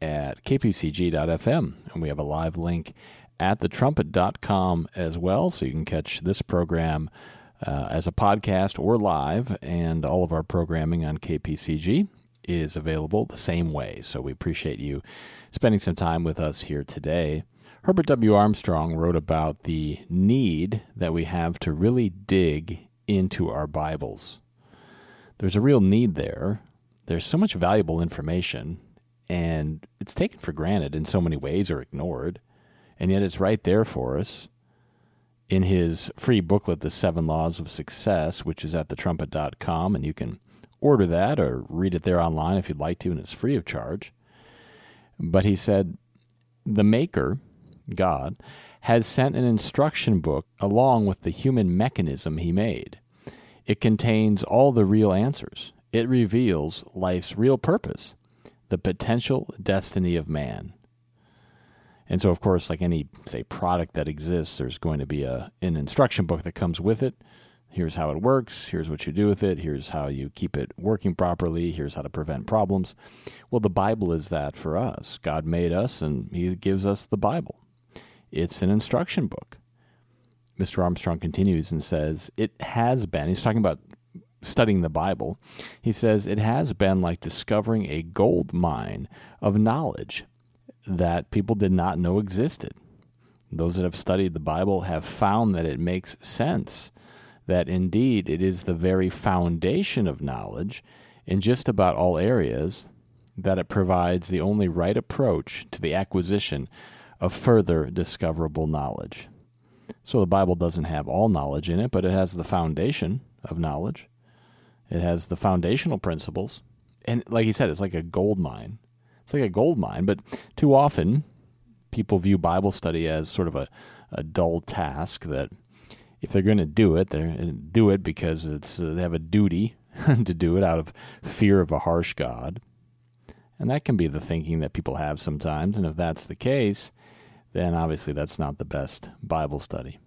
at kpcg.fm, and we have a live link at thetrumpet.com as well, so you can catch this program uh, as a podcast or live, and all of our programming on KPCG is available the same way. So we appreciate you spending some time with us here today. Herbert W. Armstrong wrote about the need that we have to really dig into our Bibles. There's a real need there. There's so much valuable information and it's taken for granted in so many ways or ignored, and yet it's right there for us in his free booklet, The Seven Laws of Success, which is at thetrumpet.com, and you can order that or read it there online if you'd like to, and it's free of charge. But he said, The Maker, God, has sent an instruction book along with the human mechanism he made. It contains all the real answers. It reveals life's real purpose the potential destiny of man. And so, of course, like any, say, product that exists, there's going to be a, an instruction book that comes with it. Here's how it works. Here's what you do with it. Here's how you keep it working properly. Here's how to prevent problems. Well, the Bible is that for us. God made us, and He gives us the Bible. It's an instruction book. Mr. Armstrong continues and says, It has been, he's talking about studying the Bible, he says it has been like discovering a gold mine of knowledge that people did not know existed. Those that have studied the Bible have found that it makes sense, that indeed it is the very foundation of knowledge in just about all areas, that it provides the only right approach to the acquisition of further discoverable knowledge. So the Bible doesn't have all knowledge in it, but it has the foundation of knowledge. It has the foundational principles. And like he said, it's like a gold mine. It's like a gold mine, but too often people view Bible study as sort of a, a dull task that if they're going to do it, they do it because it's uh, they have a duty to do it out of fear of a harsh God. And that can be the thinking that people have sometimes. And if that's the case, then obviously that's not the best Bible study.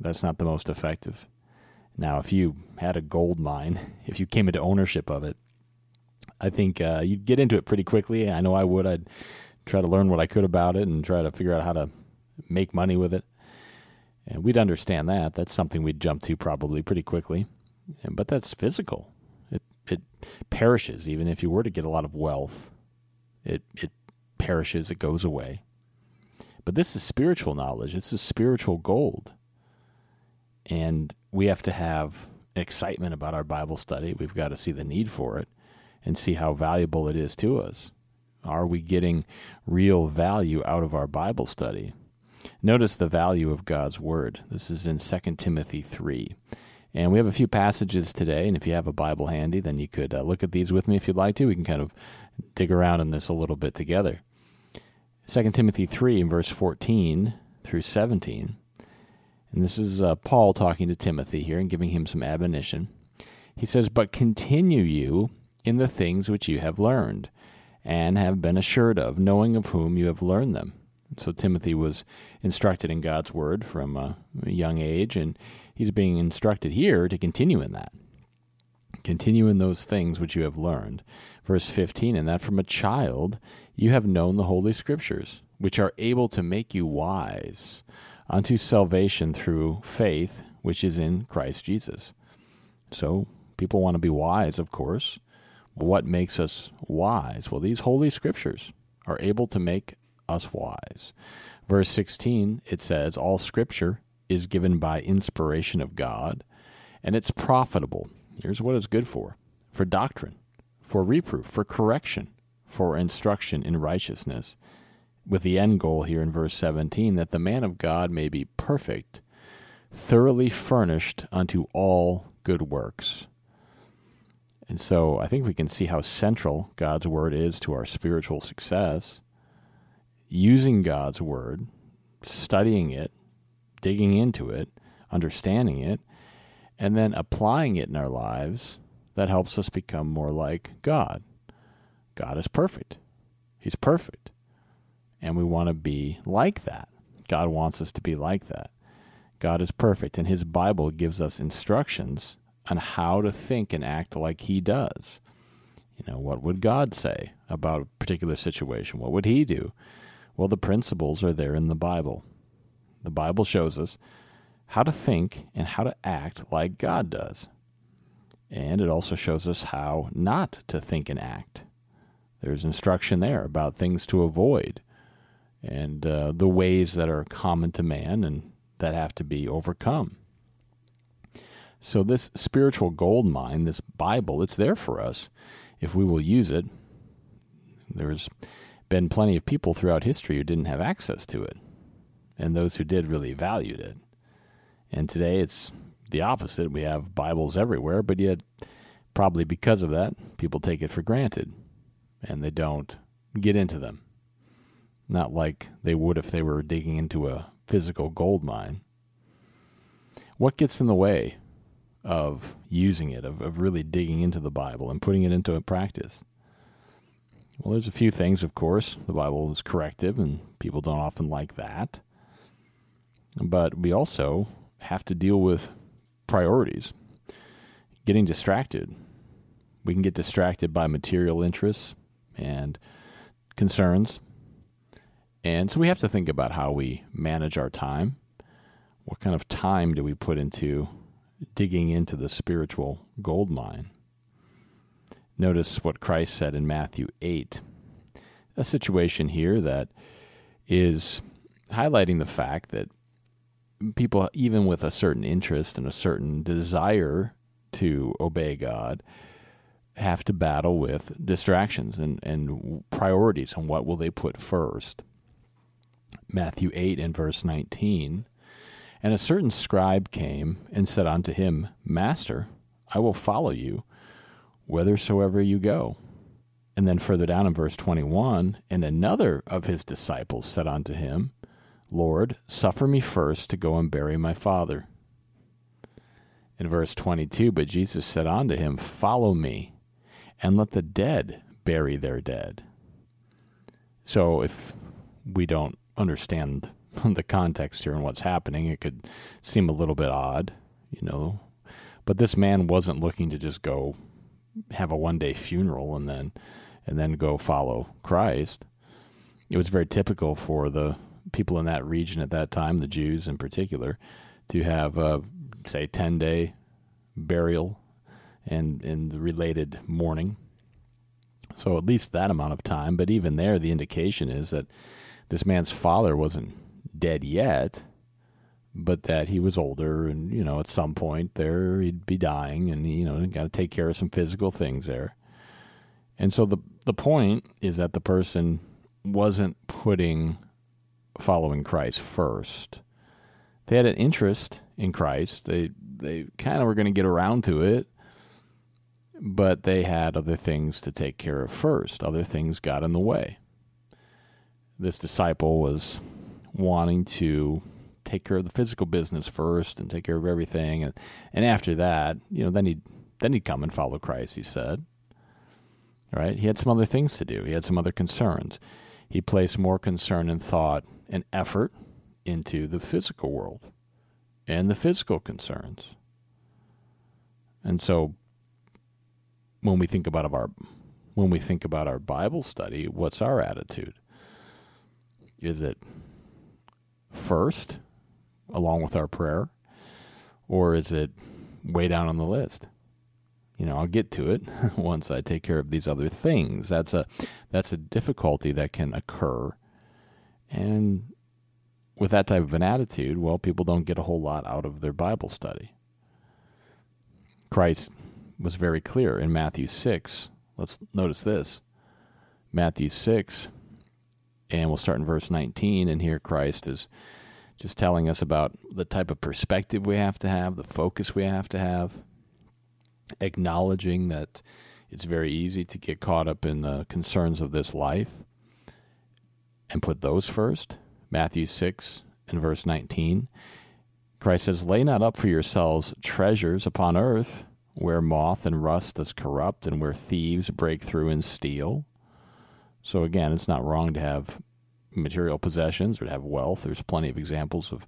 That's not the most effective. Now, if you had a gold mine, if you came into ownership of it, I think uh, you'd get into it pretty quickly. I know I would. I'd try to learn what I could about it and try to figure out how to make money with it. And we'd understand that. That's something we'd jump to probably pretty quickly. But that's physical. It it perishes even if you were to get a lot of wealth. It it perishes, it goes away. But this is spiritual knowledge. This is spiritual gold. And we have to have excitement about our Bible study. We've got to see the need for it and see how valuable it is to us. Are we getting real value out of our Bible study? Notice the value of God's Word. This is in 2 Timothy 3. And we have a few passages today, and if you have a Bible handy, then you could uh, look at these with me if you'd like to. We can kind of dig around in this a little bit together. 2 Timothy 3, verse 14 through 17. And this is uh, Paul talking to Timothy here and giving him some admonition. He says, But continue you in the things which you have learned, and have been assured of, knowing of whom you have learned them. So Timothy was instructed in God's word from a young age, and he's being instructed here to continue in that. Continue in those things which you have learned. Verse 15, and that from a child you have known the Holy Scriptures, which are able to make you wise unto salvation through faith, which is in Christ Jesus. So people want to be wise, of course. What makes us wise? Well, these holy scriptures are able to make us wise. Verse 16, it says, All scripture is given by inspiration of God, and it's profitable. Here's what it's good for for doctrine, for reproof, for correction, for instruction in righteousness with the end goal here in verse 17 that the man of God may be perfect, thoroughly furnished unto all good works. And so I think we can see how central God's word is to our spiritual success. using God's Word, studying it, digging into it, understanding it, and then applying it in our lives that helps us become more like God. God is perfect. He's perfect. And we want to be like that. God wants us to be like that. God is perfect, and His Bible gives us instructions on how to think and act like He does. You know, what would God say about a particular situation? What would He do? Well, the principles are there in the Bible. The Bible shows us how to think and how to act like God does. And it also shows us how not to think and act. There's instruction there about things to avoid and uh, the ways that are common to man and that have to be overcome. So, this spiritual gold mine, this Bible, it's there for us if we will use it. There's been plenty of people throughout history who didn't have access to it, and those who did really valued it. And today it's the opposite. We have Bibles everywhere, but yet, probably because of that, people take it for granted and they don't get into them. Not like they would if they were digging into a physical gold mine. What gets in the way of using it, of, of really digging into the Bible and putting it into practice? Well, there's a few things, of course. The Bible is corrective, and people don't often like that. But we also have to deal with priorities, getting distracted. We can get distracted by material interests and concerns. And so we have to think about how we manage our time. What kind of time do we put into digging into the spiritual gold mine? Notice what Christ said in Matthew 8. A situation here that is highlighting the fact that people, even with a certain interest and a certain desire to obey God, have to battle with distractions and, and priorities and what will they put first. Matthew 8 and verse 19. And a certain scribe came and said unto him, Master, I will follow you whithersoever you go. And then further down in verse 21, and another of his disciples said unto him, Lord, suffer me first to go and bury my father. In verse 22, but Jesus said unto him, Follow me, and let the dead bury their dead. So if we don't understand the context here and what's happening, it could seem a little bit odd, you know. But this man wasn't looking to just go have a one day funeral and then and then go follow Christ. It was very typical for the people in that region at that time, the Jews in particular, to have a say ten day burial and in the related mourning. So at least that amount of time. But even there, the indication is that this man's father wasn't dead yet, but that he was older, and you know, at some point there he'd be dying, and you know, got to take care of some physical things there. And so the the point is that the person wasn't putting following Christ first. They had an interest in Christ. They they kind of were going to get around to it, but they had other things to take care of first. Other things got in the way. This disciple was wanting to take care of the physical business first and take care of everything and and after that, you know, then he'd then he'd come and follow Christ, he said. Right? He had some other things to do. He had some other concerns. He placed more concern and thought and effort into the physical world and the physical concerns. And so when we think about our when we think about our Bible study, what's our attitude? Is it first along with our prayer or is it way down on the list? You know, I'll get to it once I take care of these other things. That's a that's a difficulty that can occur and with that type of an attitude, well, people don't get a whole lot out of their Bible study. Christ was very clear in Matthew 6. Let's notice this Matthew 6, and we'll start in verse 19. And here Christ is just telling us about the type of perspective we have to have, the focus we have to have, acknowledging that it's very easy to get caught up in the concerns of this life and put those first. Matthew 6 and verse 19. Christ says, Lay not up for yourselves treasures upon earth, where moth and rust does corrupt, and where thieves break through and steal. So again, it's not wrong to have material possessions or to have wealth. There's plenty of examples of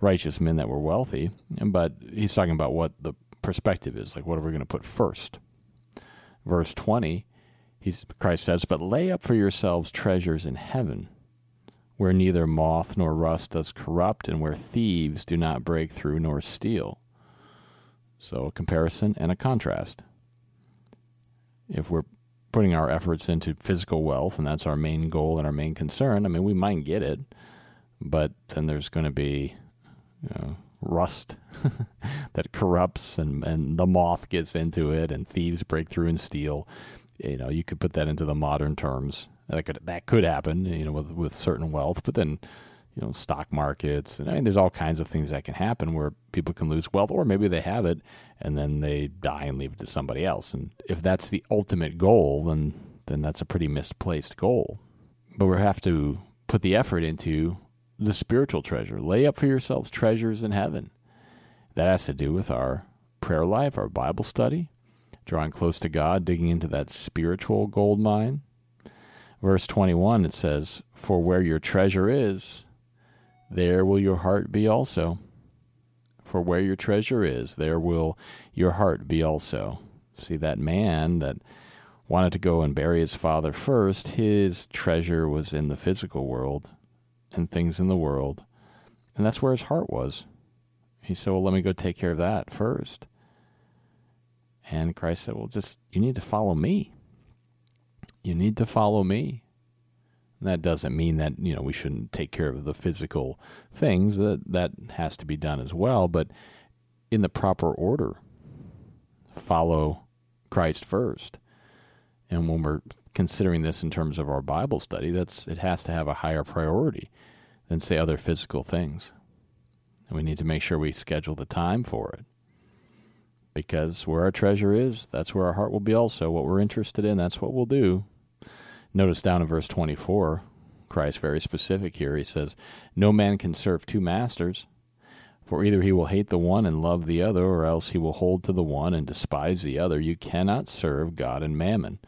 righteous men that were wealthy, but he's talking about what the perspective is. Like, what are we going to put first? Verse 20, he's, Christ says, But lay up for yourselves treasures in heaven, where neither moth nor rust does corrupt, and where thieves do not break through nor steal. So, a comparison and a contrast. If we're putting our efforts into physical wealth and that's our main goal and our main concern, I mean, we might get it, but then there's going to be you know, rust that corrupts and, and the moth gets into it and thieves break through and steal. You know, you could put that into the modern terms. That could that could happen, you know, with with certain wealth, but then you know, stock markets and I mean there's all kinds of things that can happen where people can lose wealth or maybe they have it and then they die and leave it to somebody else. And if that's the ultimate goal, then then that's a pretty misplaced goal. But we have to put the effort into the spiritual treasure. Lay up for yourselves treasures in heaven. That has to do with our prayer life, our Bible study, drawing close to God, digging into that spiritual gold mine. Verse 21, it says, For where your treasure is, there will your heart be also. For where your treasure is, there will your heart be also. See, that man that wanted to go and bury his father first, his treasure was in the physical world and things in the world. And that's where his heart was. He said, Well, let me go take care of that first. And Christ said, Well, just, you need to follow me. You need to follow me. That doesn't mean that, you know, we shouldn't take care of the physical things. That that has to be done as well, but in the proper order. Follow Christ first. And when we're considering this in terms of our Bible study, that's it has to have a higher priority than say other physical things. And we need to make sure we schedule the time for it. Because where our treasure is, that's where our heart will be also. What we're interested in, that's what we'll do. Notice down in verse 24, Christ very specific here. He says, No man can serve two masters, for either he will hate the one and love the other, or else he will hold to the one and despise the other. You cannot serve God and mammon.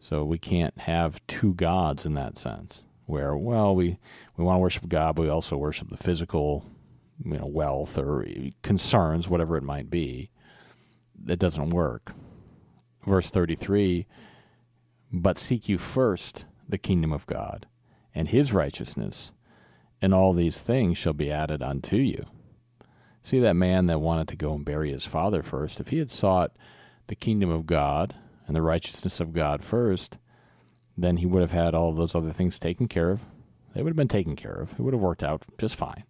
So we can't have two gods in that sense, where well we we want to worship God, but we also worship the physical, you know, wealth or concerns, whatever it might be. That doesn't work. Verse thirty three. But seek you first the kingdom of God and His righteousness, and all these things shall be added unto you. See that man that wanted to go and bury his father first. If he had sought the kingdom of God and the righteousness of God first, then he would have had all those other things taken care of. They would have been taken care of. It would have worked out just fine.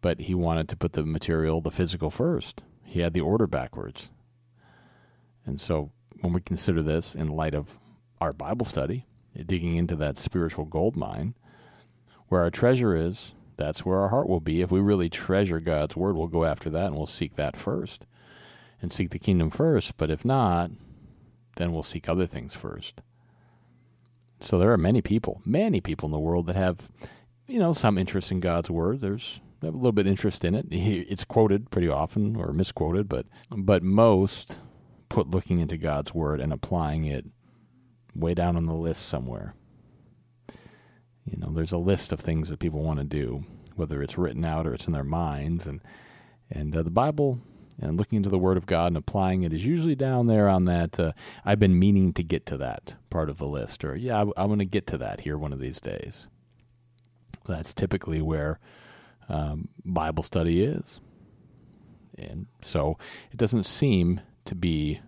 But he wanted to put the material, the physical first. He had the order backwards. And so when we consider this in light of our Bible study, digging into that spiritual gold mine, where our treasure is, that's where our heart will be. If we really treasure God's word, we'll go after that and we'll seek that first and seek the kingdom first. But if not, then we'll seek other things first. So there are many people, many people in the world that have, you know, some interest in God's word. There's a little bit interest in it. It's quoted pretty often or misquoted, but but most put looking into God's word and applying it way down on the list somewhere. You know, there's a list of things that people want to do, whether it's written out or it's in their minds, and and uh, the Bible and looking into the Word of God and applying it is usually down there on that. Uh, I've been meaning to get to that part of the list, or yeah, I, am going to get to that here one of these days. That's typically where um, Bible study is, and so it doesn't seem to be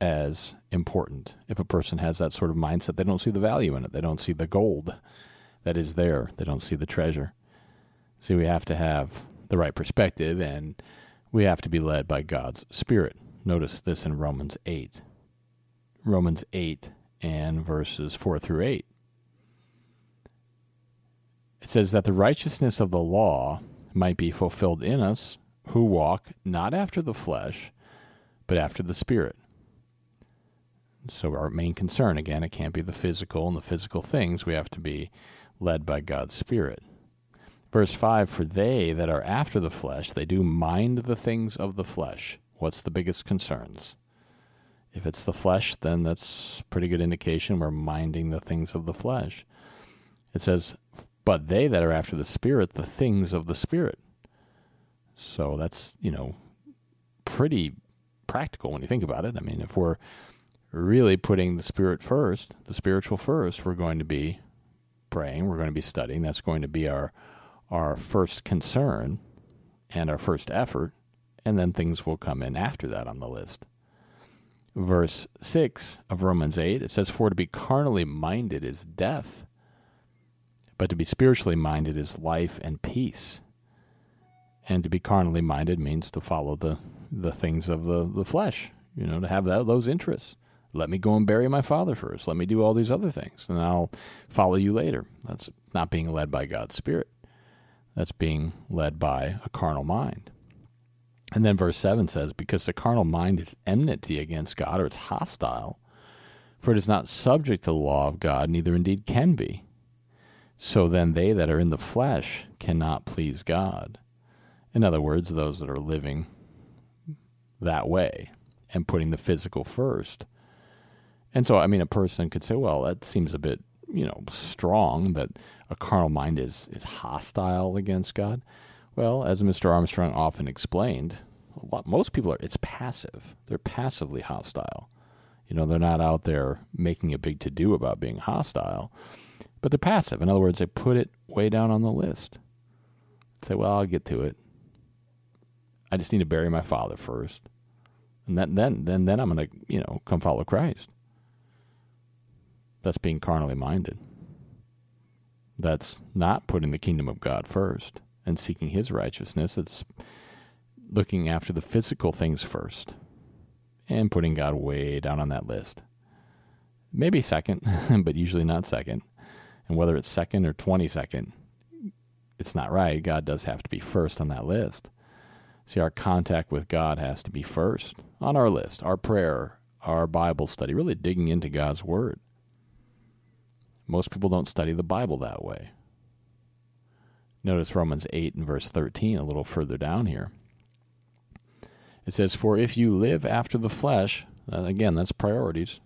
as important if a person has that sort of mindset. They don't see the value in it. They don't see the gold that is there. They don't see the treasure. See, we have to have the right perspective and we have to be led by God's Spirit. Notice this in Romans 8. Romans 8 and verses 4 through 8. It says that the righteousness of the law might be fulfilled in us who walk not after the flesh, but after the Spirit. So, our main concern, again, it can't be the physical and the physical things. We have to be led by God's Spirit. Verse 5 For they that are after the flesh, they do mind the things of the flesh. What's the biggest concerns? If it's the flesh, then that's pretty good indication we're minding the things of the flesh. It says, But they that are after the Spirit, the things of the Spirit. So that's, you know, pretty practical when you think about it. I mean, if we're really putting the Spirit first, the spiritual first, we're going to be praying, we're going to be studying. That's going to be our our first concern and our first effort, and then things will come in after that on the list. Verse 6 of Romans 8, it says, For to be carnally minded is death, but to be spiritually minded is life and peace. And to be carnally minded means to follow the, the things of the, the flesh, you know, to have that, those interests. Let me go and bury my father first. Let me do all these other things, and I'll follow you later. That's not being led by God's Spirit. That's being led by a carnal mind. And then verse 7 says, Because the carnal mind is enmity against God, or it's hostile, for it is not subject to the law of God, neither indeed can be. So then they that are in the flesh cannot please God. In other words, those that are living that way and putting the physical first. And so, I mean, a person could say, well, that seems a bit, you know, strong that a carnal mind is, is hostile against God. Well, as Mr. Armstrong often explained, lot, most people are, it's passive. They're passively hostile. You know, they're not out there making a big to do about being hostile, but they're passive. In other words, they put it way down on the list. Say, well, I'll get to it. I just need to bury my father first. And then, then, then, then I'm going to, you know, come follow Christ. That's being carnally minded. That's not putting the kingdom of God first and seeking his righteousness. It's looking after the physical things first and putting God way down on that list. Maybe second, but usually not second. And whether it's second or 22nd, it's not right. God does have to be first on that list. See, our contact with God has to be first on our list, our prayer, our Bible study, really digging into God's Word. Most people don't study the Bible that way. Notice Romans 8 and verse 13 a little further down here. It says, For if you live after the flesh, uh, again, that's priorities,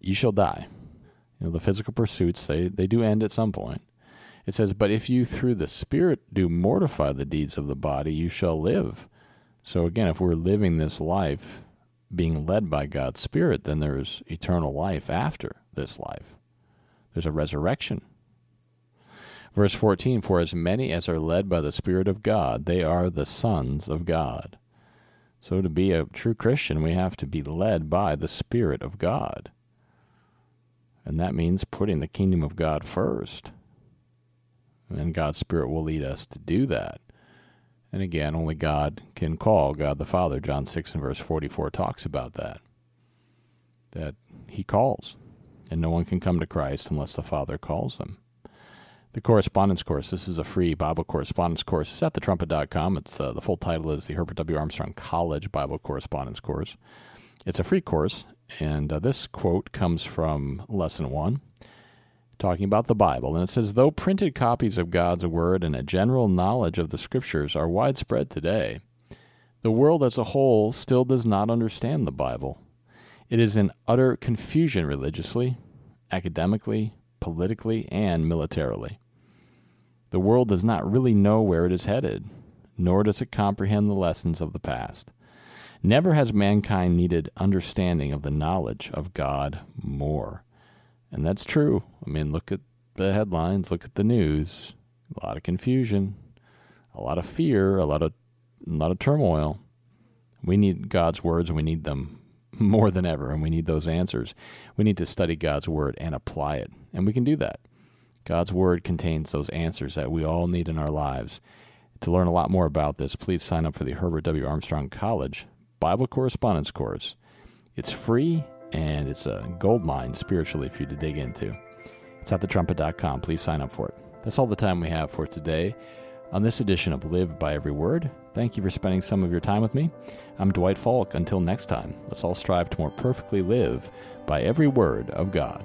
you shall die. You know, the physical pursuits, they, they do end at some point. It says, But if you through the Spirit do mortify the deeds of the body, you shall live. So again, if we're living this life being led by God's Spirit, then there's eternal life after this life. There's a resurrection. Verse 14 For as many as are led by the Spirit of God, they are the sons of God. So, to be a true Christian, we have to be led by the Spirit of God. And that means putting the kingdom of God first. And God's Spirit will lead us to do that. And again, only God can call God the Father. John 6 and verse 44 talks about that. That He calls and no one can come to Christ unless the Father calls them. The correspondence course. This is a free Bible correspondence course. It's at thetrumpet.com. It's uh, the full title is the Herbert W. Armstrong College Bible Correspondence Course. It's a free course, and uh, this quote comes from lesson one, talking about the Bible, and it says, "Though printed copies of God's Word and a general knowledge of the Scriptures are widespread today, the world as a whole still does not understand the Bible." It is in utter confusion religiously, academically, politically, and militarily. The world does not really know where it is headed, nor does it comprehend the lessons of the past. Never has mankind needed understanding of the knowledge of God more. And that's true. I mean, look at the headlines, look at the news. A lot of confusion, a lot of fear, a lot of a lot of turmoil. We need God's words and we need them more than ever, and we need those answers. We need to study God's Word and apply it, and we can do that. God's Word contains those answers that we all need in our lives. To learn a lot more about this, please sign up for the Herbert W. Armstrong College Bible Correspondence Course. It's free and it's a gold mine spiritually for you to dig into. It's at thetrumpet.com. Please sign up for it. That's all the time we have for today. On this edition of Live by Every Word, thank you for spending some of your time with me. I'm Dwight Falk. Until next time, let's all strive to more perfectly live by every word of God.